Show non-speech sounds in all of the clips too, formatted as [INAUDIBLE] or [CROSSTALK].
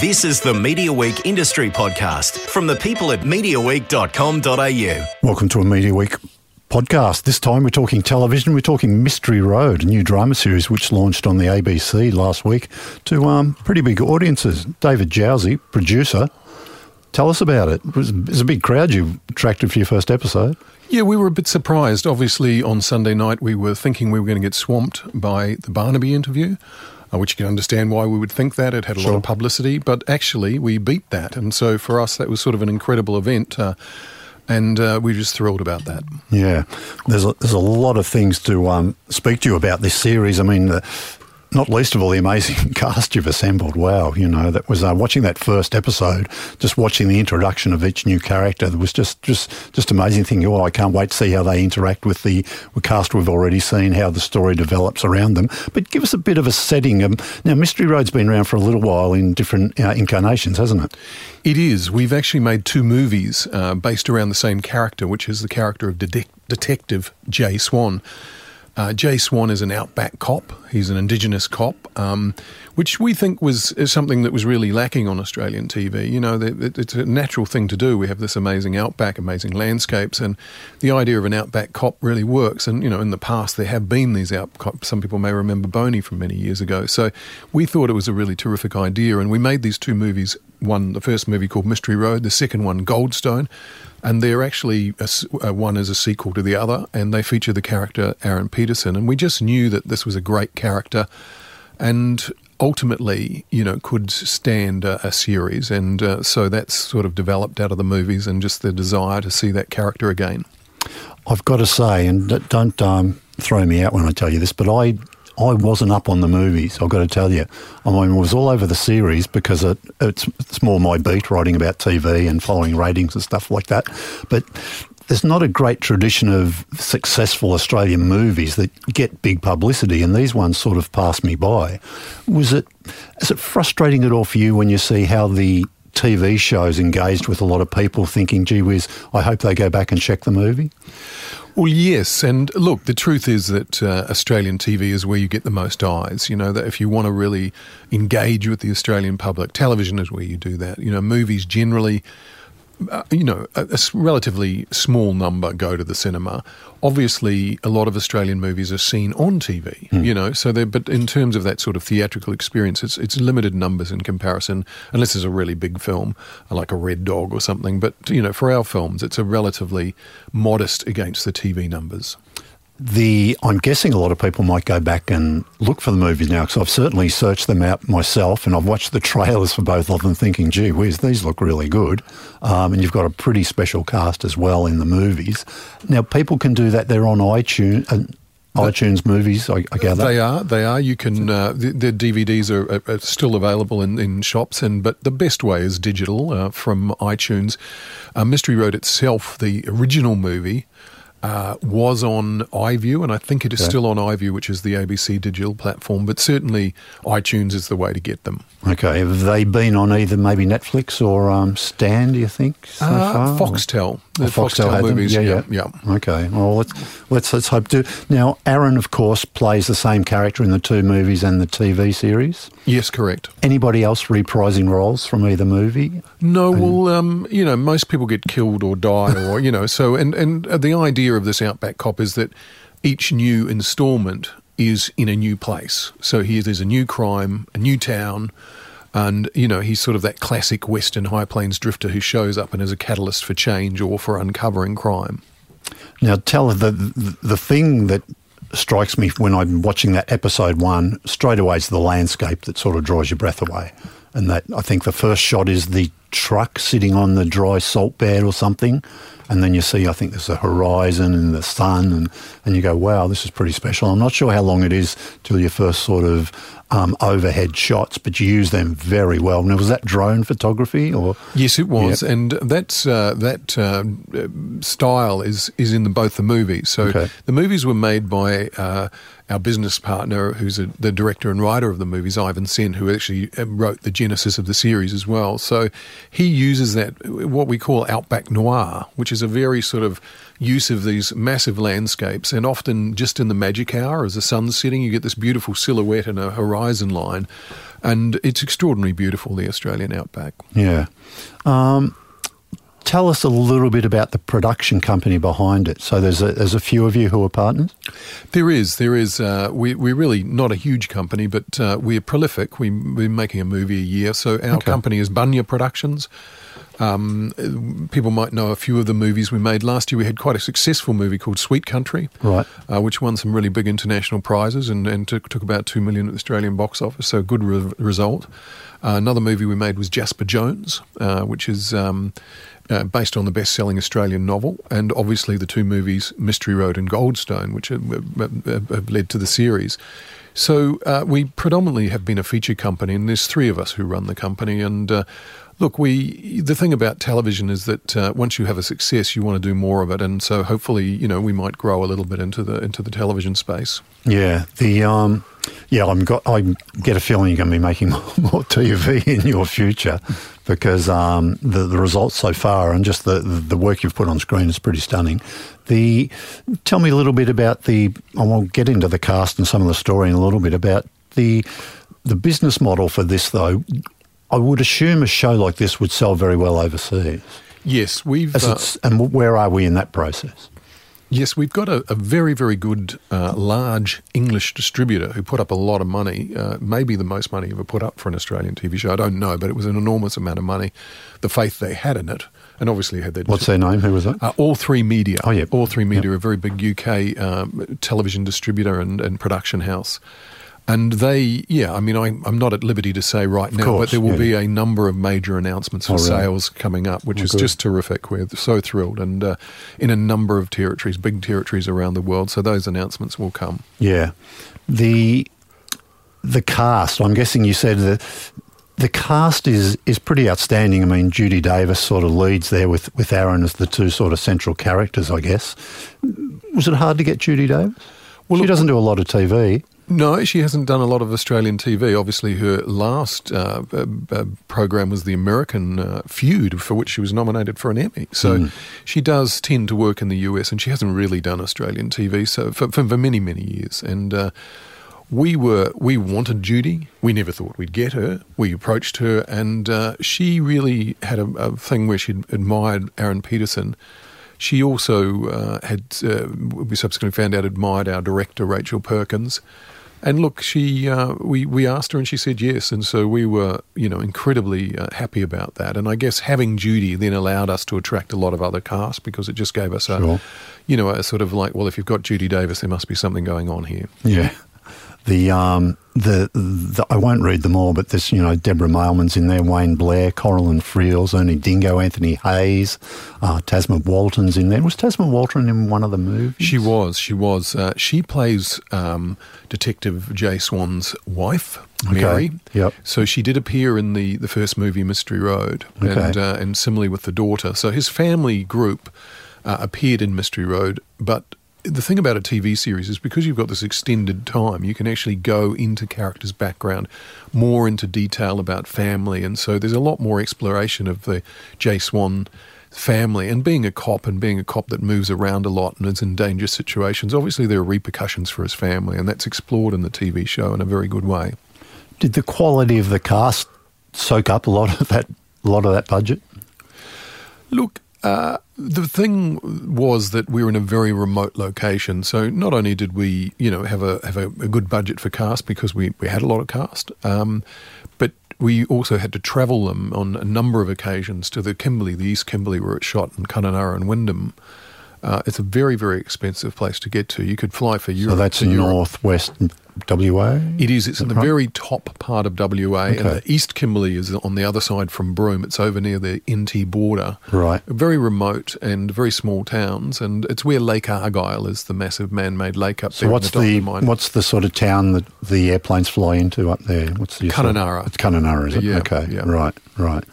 This is the Mediaweek Industry Podcast from the people at MediaWeek.com.au. Welcome to a Mediaweek podcast. This time we're talking television. We're talking Mystery Road, a new drama series which launched on the ABC last week to um, pretty big audiences. David Jowsey, producer, tell us about it. It was, it was a big crowd you attracted for your first episode. Yeah, we were a bit surprised. Obviously, on Sunday night, we were thinking we were going to get swamped by the Barnaby interview, which you can understand why we would think that. It had a lot of publicity, but actually, we beat that. And so for us, that was sort of an incredible event. Uh, and uh, we were just thrilled about that. Yeah, there's a, there's a lot of things to um, speak to you about this series. I mean, the, not least of all the amazing [LAUGHS] cast you've assembled. Wow, you know that was uh, watching that first episode, just watching the introduction of each new character. Was just just just amazing. Thinking, oh, I can't wait to see how they interact with the cast we've already seen, how the story develops around them. But give us a bit of a setting. Um, now, Mystery Road's been around for a little while in different uh, incarnations, hasn't it? It is. We've actually made two movies uh, based around the same character, which is the character of detec- Detective Jay Swan. Uh, Jay Swan is an outback cop. He's an Indigenous cop, um, which we think was something that was really lacking on Australian TV. You know, that it's a natural thing to do. We have this amazing outback, amazing landscapes, and the idea of an outback cop really works. And you know, in the past there have been these out cops. Some people may remember Boney from many years ago. So we thought it was a really terrific idea, and we made these two movies. One, the first movie called Mystery Road, the second one Goldstone, and they're actually a uh, one is a sequel to the other, and they feature the character Aaron Pedersen. And we just knew that this was a great character, and ultimately, you know, could stand a, a series. And uh, so that's sort of developed out of the movies, and just the desire to see that character again. I've got to say, and don't um, throw me out when I tell you this, but I I wasn't up on the movies. I've got to tell you, I mean, it was all over the series because it, it's it's more my beat, writing about TV and following ratings and stuff like that. But there's not a great tradition of successful Australian movies that get big publicity, and these ones sort of passed me by. Was it is it frustrating at all for you when you see how the TV shows engaged with a lot of people thinking, gee whiz, I hope they go back and check the movie? Well, yes, and look, the truth is that uh, Australian TV is where you get the most eyes. You know that if you want to really engage with the Australian public, television is where you do that. You know, movies generally. Uh, you know, a relatively small number go to the cinema. Obviously, a lot of Australian movies are seen on TV. You know, so they but in terms of that sort of theatrical experience, it's it's limited numbers in comparison, unless it's a really big film like a Red Dog or something. But you know, for our films, it's a relatively modest against the TV numbers. The I'm guessing a lot of people might go back and look for the movies now because I've certainly searched them out myself and I've watched the trailers for both of them, thinking, "Gee whiz, these look really good." Um, and you've got a pretty special cast as well in the movies. Now, people can do that. They're on iTunes. Uh, iTunes movies, I, I gather. They are. They are. You can. Uh, the, the DVDs are, are, are still available in, in shops, and but the best way is digital uh, from iTunes. Uh, Mystery Road itself, the original movie. Uh, was on iView, and I think it is Okay. still on iView, which is the ABC digital platform. But certainly, iTunes is the way to get them. Okay, have they been on either maybe Netflix or um, Stan? Do you think so Uh? Foxtel, the Foxtel them? movies. Yeah, yeah, yeah. Okay. Well, let's let's let's hope to. Now, Aaron, of course, plays the same character in the two movies and the TV series. Yes, correct. Anybody else reprising roles from either movie? No, well, um, you know, most people get killed or die, or you know, so and and uh, the idea of this Outback Cop is that each new instalment is in a new place. So here, there's a new crime, a new town, and you know, he's sort of that classic Western High Plains drifter who shows up and is a catalyst for change or for uncovering crime. Now, tell the the, thing that strikes me when I'm watching that episode one straight away is the landscape that sort of draws your breath away, and that I think the first shot is the truck sitting on the dry salt bed or something, and then you see I think there's a horizon and the sun, and and you go, wow, this is pretty special. I'm not sure how long it is till your first sort of um, overhead shots, but you use them very well. Now, was that drone photography or? Yes, it was, Yep. and that's uh, that uh, style is is in the, both the movies. So Okay. the movies were made by uh, our business partner, who's a, the director and writer of the movies, Ivan Sen, who actually uh, wrote the genesis of the series as well. So he uses that what we call outback noir, which is a very sort of use of these massive landscapes, and often just in the magic hour as the sun's setting, you get this beautiful silhouette and a horizon line. And it's extraordinarily beautiful, the Australian outback. Yeah. Um, tell us a little bit about the production company behind it. So there's a, there's a few of you who are partners. There is, there is. Uh, we, we're really not a huge company, but uh, we're prolific. We, we're making a movie a year. So our Okay. company is Bunya Productions. Um, people might know a few of the movies we made last year. We had quite a successful movie called Sweet Country, Right. uh, which won some really big international prizes and, and took, took about two million at the Australian box office. So a good re- result. Uh, another movie we made was Jasper Jones, uh, which is um, uh, based on the best-selling Australian novel, and obviously the two movies Mystery Road and Goldstone, which have, have- have led to the series. So uh, we predominantly have been a feature company, and there's three of us who run the company. And uh, look, we the thing about television is that uh, once you have a success, you want to do more of it, and so hopefully, you know, we might grow a little bit into the into the television space. Yeah. The um, yeah, I'm got. I get a feeling you're going to be making [LAUGHS] more, TV in your future because um, the the results so far and just the the work you've put on screen is pretty stunning. The tell me a little bit about the. I won't get into the cast and some of the story in a little bit about the the business model for this though. I would assume a show like this would sell very well overseas. Yes, we've As uh, and where are we in that process? Yes, we've got a, a very, very good, uh, large English distributor who put up a lot of money, uh, maybe the most money ever put up for an Australian TV show. I don't know, but it was an enormous amount of money. The faith they had in it, and obviously had their. What's their name? Who was that? Uh, All Three Media. Oh, yeah. All3Media, a very big UK um, television distributor and, and production house. And they, yeah, I mean, I, I'm not at liberty to say right now, course, but there will yeah. be a number of major announcements for Oh, really? sales coming up, which Oh, is good. just terrific. We're so thrilled, and uh, in a number of territories, big territories around the world. So those announcements will come. Yeah, the the cast. I'm guessing you said that the cast is is pretty outstanding. I mean, Judy Davis sort of leads there with with Aaron as the two sort of central characters. I guess. Was it hard to get Judy Davis? Well, she look- doesn't do a lot of TV. No, she hasn't done a lot of Australian TV. Obviously, her last uh, uh, uh, program was the American uh, Feud, for which she was nominated for an Emmy. So she does tend to work in the US, and she hasn't really done Australian TV so for, for, for many, many years. And uh, we were we wanted Judy. We never thought we'd get her. We approached her, and uh, she really had a, a thing where she admired Aaron Pedersen. She also uh, had, uh, we subsequently found out, admired our director, Rachel Perkins. And look, she uh, we we asked her, and she said yes, and so we were you know incredibly uh, happy about that. And I guess having Judy then allowed us to attract a lot of other cast because it just gave us a Sure. you know a sort of like well, if you've got Judy Davis, there must be something going on here. Yeah. The um the, the I won't read them all, but there's you know Deborah Mailman's in there, Wayne Blair, Colin Friels, Ernie Dingo, Anthony Hayes, uh, Tasma Walton's in there. Was Tasma Walton in one of the movies? She was. She was. Uh, she plays um, Detective Jay Swan's wife, Okay. Mary. Yep. So she did appear in the, the first movie, Mystery Road, and uh, and similarly with the daughter. So his family group uh, appeared in Mystery Road, but. The thing about a TV series is because you've got this extended time, you can actually go into characters' background, more into detail about family, and so there's a lot more exploration of the Jay Swan family and being a cop and being a cop that moves around a lot and is in dangerous situations. Obviously there are repercussions for his family and that's explored in the tv show in a very good way. Did the quality of the cast soak up a lot of that a lot of that budget? look uh, the thing was that we were in a very remote location, so not only did we, you know, have a have a, a good budget for cast because we, we had a lot of cast, um, but we also had to travel them on a number of occasions to the Kimberley, the East Kimberley, where it shot, in Kununurra and Wyndham. Uh, it's a very very expensive place to get to. You could fly for Europe. So that's to in Europe. northwest WA. It is. It's in the right? very top part of WA, and the East Kimberley is on the other side from Broome. It's over near the NT border. Right. Very remote and very small towns, and it's where Lake Argyle is, the massive man-made lake up So there. what's the, the, what's the sort of town that the airplanes fly into up there? What's the Kununurra. It's Kununurra, is it? Yeah, okay, yeah. right, right.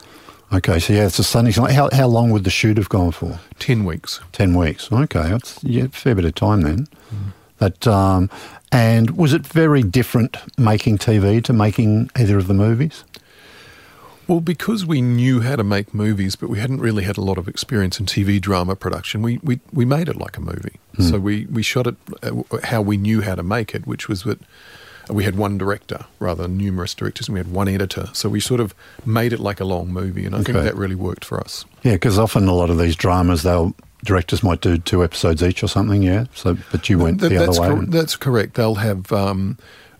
Okay, so yeah, it's a sunny. How how long would the shoot have gone for? ten weeks? Ten weeks. Okay, that's yeah, a fair bit of time then. Mm. That um, and was it very different making TV to making either of the movies? Well, because we knew how to make movies, but we hadn't really had a lot of experience in TV drama production, we, we, we made it like a movie. So we, we shot it uh, how we knew how to make it, which was that we had one director rather than numerous directors, and we had one editor. So we sort of made it like a long movie, and I think that really worked for us. Yeah, because often a lot of these dramas, they'll directors might do two episodes each or something. Yeah. So, but you went Th- the that's other way. cor- that's correct. They'll have um,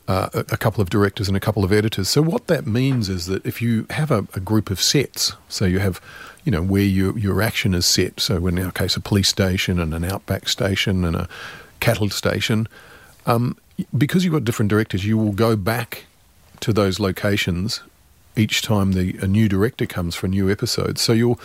uh, a a couple of directors and a couple of editors. So what that means is that if you have a, a group of sets, so you have, you know, where your your action is set. So in our case, a police station and an outback station and a cattle station. Um, because you've got different directors, you will go back to those locations each time the a new director comes for a new episode. So you'll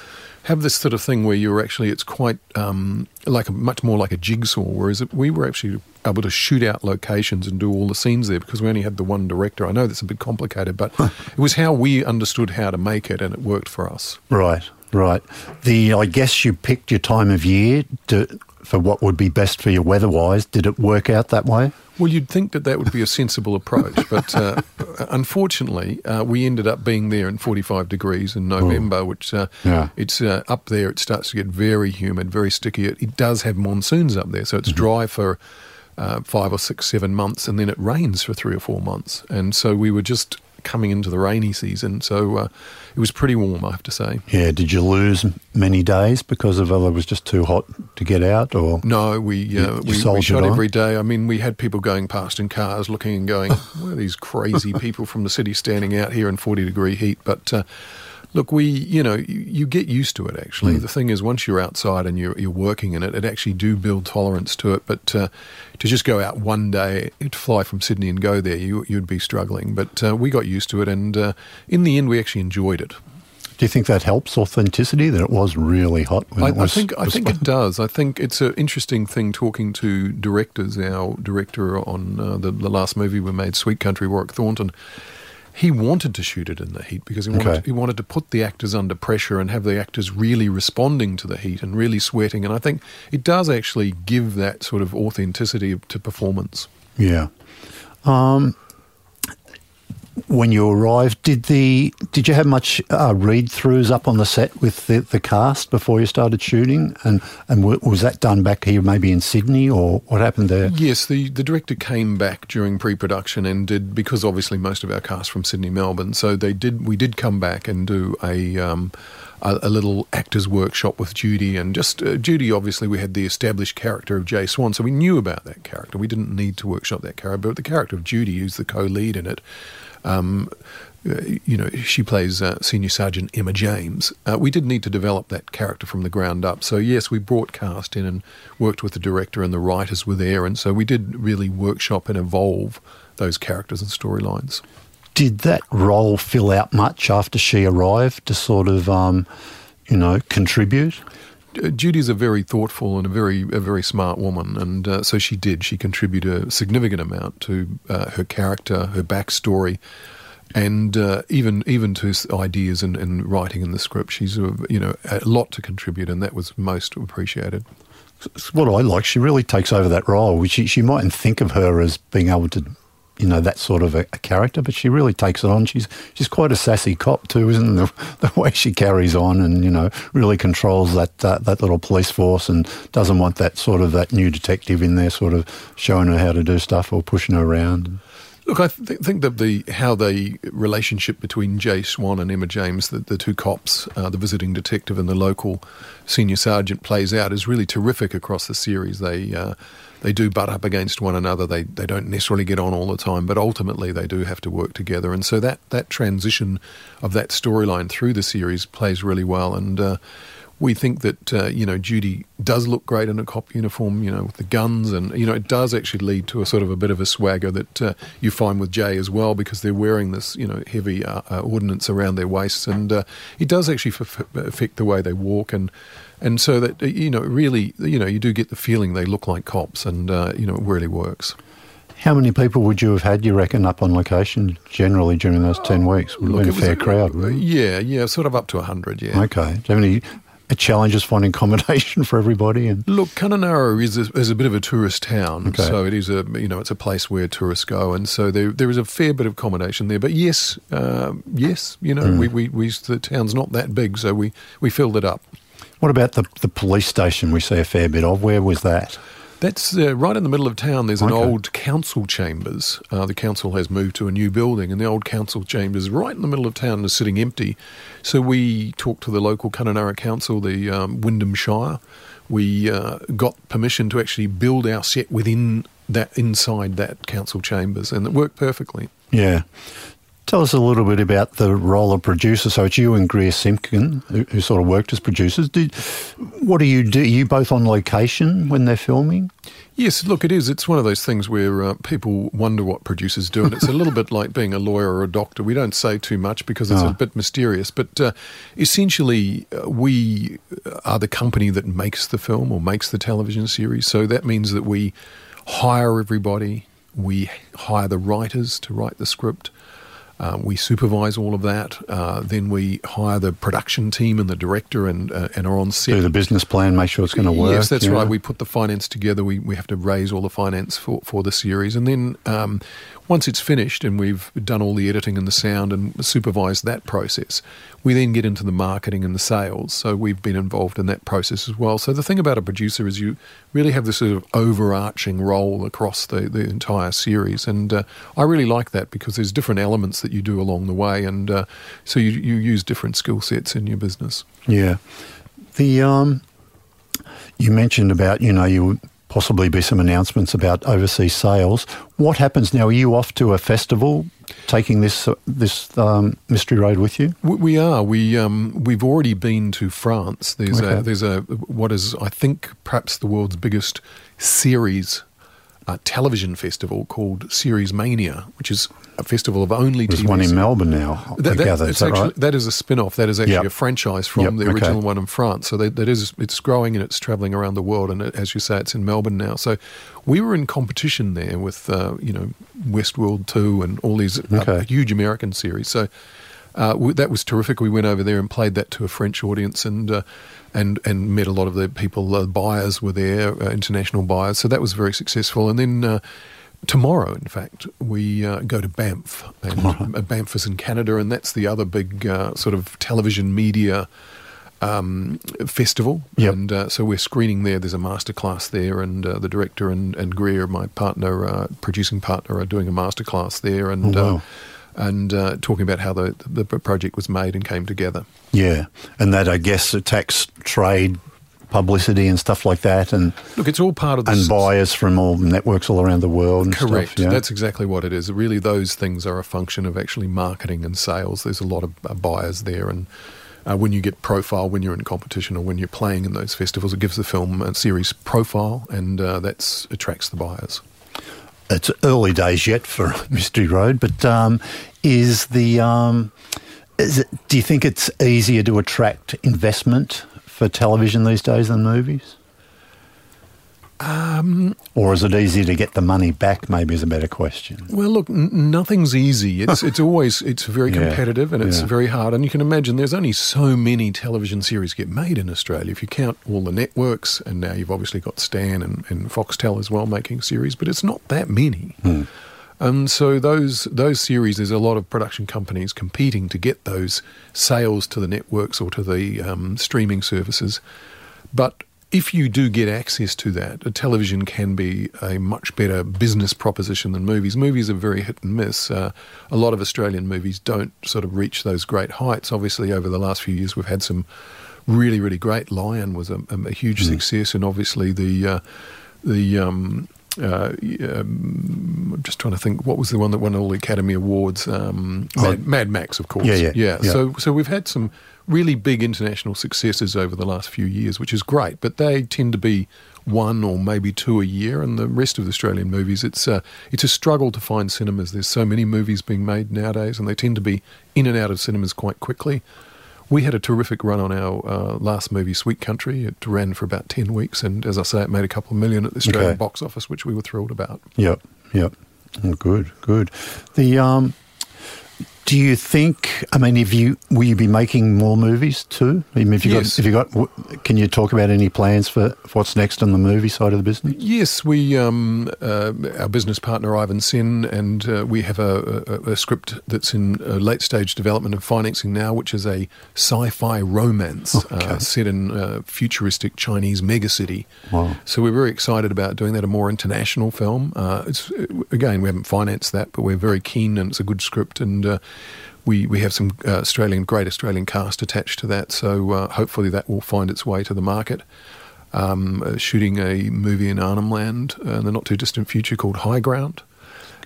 have this sort of thing where you're actually it's quite um, like a, much more like a jigsaw. Whereas it, we were actually able to shoot out locations and do all the scenes there because we only had the one director. I know that's a bit complicated, but it was how we understood how to make it, and it worked for us. Right, right. The I guess you picked your time of year to, for what would be best for you weather-wise. Did it work out that way? Well, you'd think that that would be a sensible approach, [LAUGHS] but uh, unfortunately, uh, we ended up being there in 45 degrees in November, which uh, Yeah. it's uh, up there. It starts to get very humid, very sticky. It, it does have monsoons up there, so it's dry for uh, five or six, seven months, and then it rains for three or four months. And so we were just coming into the rainy season, so uh, it was pretty warm, I have to say. Yeah. Did you lose many days because of whether it was just too hot to get out, or No, we uh, we, we shot every day. I mean, we had people going past in cars, looking and going, [LAUGHS] "Where are these crazy [LAUGHS] people from the city standing out here in forty degree heat?" But uh, look, we you know you, you get used to it. Actually, Hmm. the thing is, once you're outside and you're you're working in it, it actually do build tolerance to it. But uh, to just go out one day, to fly from Sydney and go there, you you'd be struggling. But uh, we got used to it, and uh, in the end, we actually enjoyed it. do you think that helps authenticity that it was really hot? When I, it was, I think I think it [LAUGHS] does. I think it's an interesting thing talking to directors. Our director on uh, the the last movie we made, Sweet Country, Warwick Thornton. He wanted to shoot it in the heat because he wanted Okay. he wanted to put the actors under pressure and have the actors really responding to the heat and really sweating. And I think it does actually give that sort of authenticity to performance. Yeah. Um, when you arrived, did the did you have much uh, read throughs up on the set with the, the cast before you started shooting? And and w- was that done back here, maybe in Sydney, or what happened there? Yes, the, the director came back during pre-production and did because obviously most of our cast from Sydney, Melbourne. So they did. We did come back and do a um, a, a little actors workshop with Judy and just uh, Judy. Obviously, we had the established character of Jay Swan, so we knew about that character. We didn't need to workshop that character, but the character of Judy, who's the co-lead in it. Um, you know, she plays uh, Senior Sergeant Emma James. Uh, we did need to develop that character from the ground up. So, yes, we brought cast in and worked with the director, and the writers were there. And so we did really workshop and evolve those characters and storylines. Did that role fill out much after she arrived to sort of, um, you know, contribute? Judy's a very thoughtful and a very a very smart woman, and uh, so she did. She contributed a significant amount to uh, her character, her backstory, and uh, even even to ideas and, and writing in the script. She's uh, you know a lot to contribute, and that was most appreciated. What I like. She really takes over that role. She she mightn't think of her as being able to, you know, that sort of a, a character, but she really takes it on. She's she's quite a sassy cop too, isn't the [LAUGHS] the way she carries on, and you know, really controls that uh, that little police force, and doesn't want that sort of that new detective in there, sort of showing her how to do stuff or pushing her around. Look, I th- think that the how the relationship between Jay Swan and Emma James, the, the two cops, uh, the visiting detective and the local senior sergeant, plays out is really terrific across the series. They uh, they do butt up against one another. They they don't necessarily get on all the time, but ultimately they do have to work together. And so that that transition of that storyline through the series plays really well. And uh, we think that uh, you know Judy does look great in a cop uniform, you know, with the guns, and you know it does actually lead to a sort of a bit of a swagger that uh, you find with Jay as well because they're wearing this you know heavy uh, uh, ordnance around their waists, and uh, it does actually f- affect the way they walk and. And so that uh, you know, really, you know, you do get the feeling they look like cops, and uh, you know, it really works. How many people would you have had, you reckon, up on location generally during those 10 weeks? Would have been a fair crowd? Yeah, yeah, sort of up to hundred. Yeah. Okay. Do you have any uh, is finding accommodation [LAUGHS] for everybody? And Look, Kununurra is a, is a bit of a tourist town, Okay. so it is a you know it's a place where tourists go, and so there there is a fair bit of accommodation there. But yes, uh, yes, you know Mm. we, we we the town's not that big, so we we filled it up. what about the, the police station we see a fair bit of? Where was that? That's uh, right in the middle of town. There's an Okay. old council chambers. Uh, the council has moved to a new building, and the old council chambers right in the middle of town is sitting empty. So we talked to the local Kununurra Council, the um, Wyndham Shire. We uh, got permission to actually build our set within that inside that council chambers, and it worked perfectly. Yeah. Tell us a little bit about the role of producer. So it's you and Greer Simpkin who, who sort of worked as producers. Did, what do you do? Are you both on location when they're filming? Yes, look, it is. It's one of those things where uh, people wonder what producers do, and it's a little [LAUGHS] bit like being a lawyer or a doctor. We don't say too much because it's Oh. a bit mysterious, but uh, essentially, uh, we are the company that makes the film or makes the television series. So that means that we hire everybody, we hire the writers to write the script. Uh, we supervise all of that. Uh, then we hire the production team and the director and uh, and are on set. Do the business plan, make sure it's going to work? Yes, that's yeah. right. We put the finance together. We, we have to raise all the finance for, for the series. And then um, once it's finished and we've done all the editing and the sound and supervised that process, we then get into the marketing and the sales. So we've been involved in that process as well. So the thing about a producer is you really have this sort of overarching role across the, the entire series. And uh, I really like that because there's different elements that you do along the way. And uh, so you, you use different skill sets in your business. Yeah. The um, you mentioned about you know you possibly be some announcements about overseas sales. What happens now? Are you off to a festival, taking this uh, this um, mystery road with you? We- are. We um, we've already been to France. There's Okay. a there's a what is I think perhaps the world's biggest series uh, television festival called Series Mania, which is a festival of only There's TV one in. Melbourne now. That, that- gather. Is that actually, right? that is a spin-off. That is actually Yep. a franchise from Yep, the okay. original one in France. So that, that is it's growing and it's traveling around the world. And it, as you say, it's in Melbourne now. So we were in competition there with uh, you know Westworld Two and all these uh, huge American series. So uh, w- that was terrific. We went over there and played that to a French audience and. Uh, and, and met a lot of the people, uh, buyers were there, uh, international buyers. So that was very successful. And then uh, tomorrow, in fact, we uh, go to Banff. And Banff is in Canada, and that's the other big uh, sort of television media um, festival. Yep. And uh, so we're screening there. There's a masterclass there, and uh, the director and, and Greer, my partner, uh, producing partner, are doing a masterclass there, and Oh, wow. And uh, talking about how the the project was made and came together. Yeah, and that I guess attacks trade, publicity, and stuff like that, and Look, it's all part of the and s- buyers from all networks all around the world. And Correct. Stuff, yeah? That's exactly what it is. Really, those things are a function of actually marketing and sales. There's a lot of uh, buyers there, and uh, when you get profile, when you're in competition or when you're playing in those festivals, it gives the film a series profile, and uh, that attracts the buyers. It's early days yet for [LAUGHS] Mystery Road, but um, is the um, is it, do you think it's easier to attract investment for television these days than movies? Um, Or is it easier to get the money back? Maybe is a better question. Well, look, n- nothing's easy. It's [LAUGHS] it's always it's very Yeah, competitive and it's yeah. very hard. And you can imagine there's only so many television series get made in Australia. If you count all the networks, and now you've obviously got Stan and, and Foxtel as well making series, but it's not that many. And so those those series, there's a lot of production companies competing to get those sales to the networks or to the um, streaming services. But if you do get access to that, a television can be a much better business proposition than movies. Movies are very hit and miss. Uh, a lot of Australian movies don't sort of reach those great heights. Obviously, over the last few years, we've had some really, really great. Lion was a, a huge success, and obviously the uh, the um, uh, um, I'm just trying to think what was the one that won all the Academy Awards? Um, Oh. Mad, Mad Max, of course. Yeah, yeah, yeah. yeah. So so we've had some really big international successes over the last few years, which is great. But they tend to be one or maybe two a year, and the rest of the Australian movies, it's uh, it's a struggle to find cinemas. There's so many movies being made nowadays, and they tend to be in and out of cinemas quite quickly. We had a terrific run on our uh, last movie, Sweet Country. It ran for about 10 weeks, and as I say, it made a couple of million at the Australian Okay. box office, which we were thrilled about. Yep, yep. Oh, good, good. The um, Do you think? I mean, if you will you be making more movies too? I mean, if you Yes. got, if you got, can you talk about any plans for, for what's next on the movie side of the business? Yes, we um, uh, our business partner Ivan Sen, and uh, we have a, a, a script that's in uh, late stage development and financing now, which is a sci-fi romance uh, set in a futuristic Chinese megacity. Wow. So we're very excited about doing that, a more international film. Uh, it's again, we haven't financed that, but we're very keen, and it's a good script, and uh, we we have some uh, Australian great Australian cast attached to that. So uh, hopefully that will find its way to the market. Um, uh, shooting a movie in Arnhem Land uh, in the not too distant future called High Ground.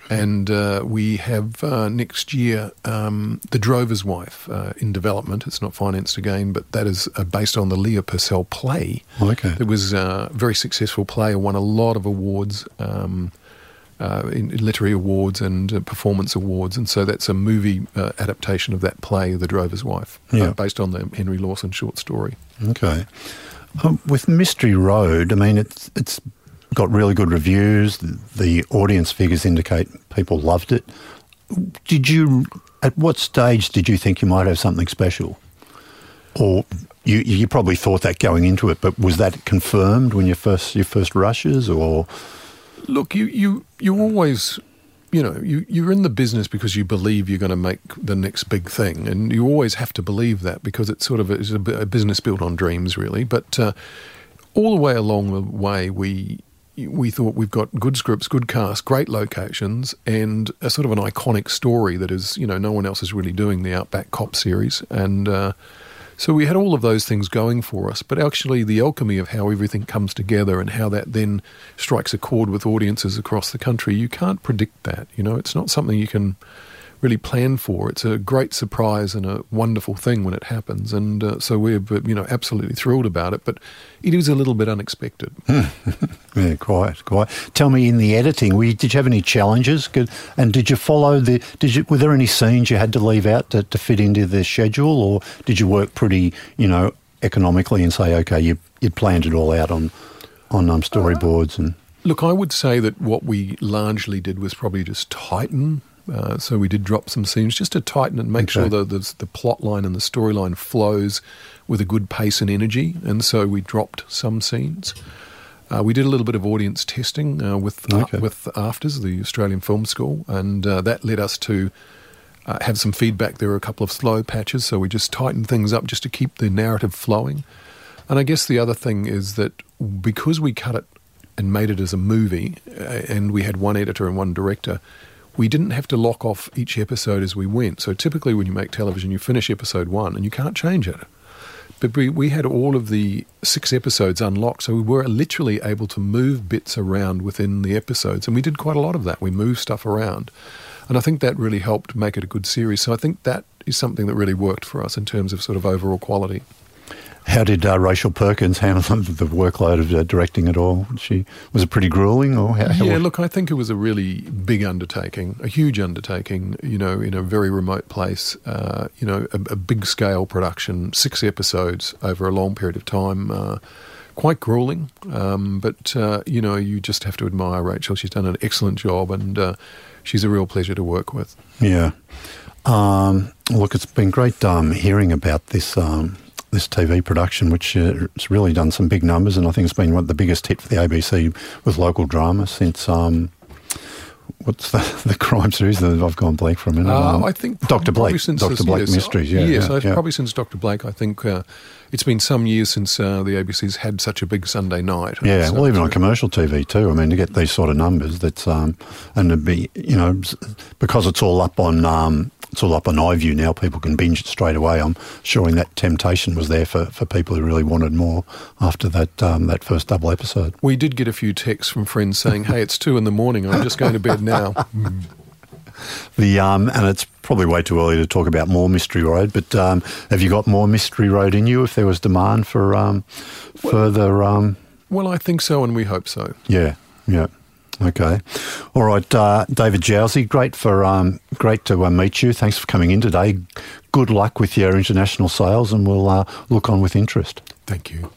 And uh, we have uh, next year um, The Drover's Wife uh, in development. It's not financed again, but that is uh, based on the Leah Purcell play. Okay. It was uh, a very successful play, won a lot of awards, um, uh, in, in literary awards and uh, performance awards. And so that's a movie uh, adaptation of that play, The Drover's Wife, Yeah. uh, based on the Henry Lawson short story. Okay. Um, with Mystery Road, I mean, it's it's got really good reviews. The, the audience figures indicate people loved it. Did you? At what stage did you think you might have something special? Or you you probably thought that going into it, but was that confirmed when you first your first rushes, or Look, you you you always, you know, you you're in the business because you believe you're going to make the next big thing, and you always have to believe that because it's sort of a, it's a, a business built on dreams, really. But uh, all the way along the way, we we thought we've got good scripts, good cast, great locations, and a sort of an iconic story that is, you know, no one else is really doing the Outback Cop series, and. Uh, so we had all of those things going for us, but actually the alchemy of how everything comes together and how that then strikes a chord with audiences across the country, you can't predict that. You know, it's not something you can really plan for. It's a great surprise and a wonderful thing when it happens, and uh, so we're you know absolutely thrilled about it. But it is a little bit unexpected. [LAUGHS] yeah, quite, quite. Tell me, in the editing, we did you have any challenges? And did you follow the? Did you? Were there any scenes you had to leave out to, to fit into the schedule, or did you work pretty, you know, economically and say, okay, you you planned it all out on on um, storyboards and Look, I would say that what we largely did was probably just tighten. Uh, so we did drop some scenes just to tighten it and make sure Okay. that the, the plot line and the storyline flows with a good pace and energy. And so we dropped some scenes. Uh, we did a little bit of audience testing uh, with Okay. with AFTRS, the Australian Film School, and uh, that led us to uh, have some feedback. There were a couple of slow patches, so we just tightened things up just to keep the narrative flowing. And I guess the other thing is that because we cut it and made it as a movie, uh, and we had one editor and one director, we didn't have to lock off each episode as we went. So typically, when you make television, you finish episode one and you can't change it. But we, we had all of the six episodes unlocked, so we were literally able to move bits around within the episodes, and we did quite a lot of that. We moved stuff around, and I think that really helped make it a good series. So I think that is something that really worked for us in terms of sort of overall quality. How did uh, Rachel Perkins handle [LAUGHS] the workload of uh, directing it all? She was it pretty grueling, or how, how Yeah, look, I think it was a really big undertaking, a huge undertaking, you know, in a very remote place, uh, you know, a, a big scale production, six episodes over a long period of time. Uh, quite grueling, um, but, uh, you know, you just have to admire Rachel. She's done an excellent job and uh, she's a real pleasure to work with. Yeah. Um, look, it's been great um, hearing about this um, this TV production, which uh, it's really done some big numbers, and I think it's been one of the biggest hit for the ABC with local drama since. Um, What's the, [LAUGHS] the crime series that I've gone blank for a minute? Uh, Um, I think Dr. Blake, Dr. Blake yes, Mysteries. Yeah, yes, yeah, yeah. probably since Dr. Blake. I think uh, it's been some years since uh, the ABC's had such a big Sunday night. Yeah, well, even on commercial TV too. I mean, to get these sort of numbers, that's um, and to be, you know, because it's all up on um, it's all up on iView now. People can binge it straight away. I'm sure that temptation was there for, for people who really wanted more after that um, that first double episode. We did get a few texts from friends saying, "Hey, it's two in the morning. I'm just going to bed now." [LAUGHS] The um, and it's probably way too early to talk about more Mystery Road, but um, have you got more Mystery Road in you? If there was demand for um, further, um, well, I think so, and we hope so. yeah, yeah. Okay, all right, uh, David Jowsey, great for um, great to uh, meet you. Thanks for coming in today. Good luck with your international sales, and we'll uh, look on with interest. Thank you.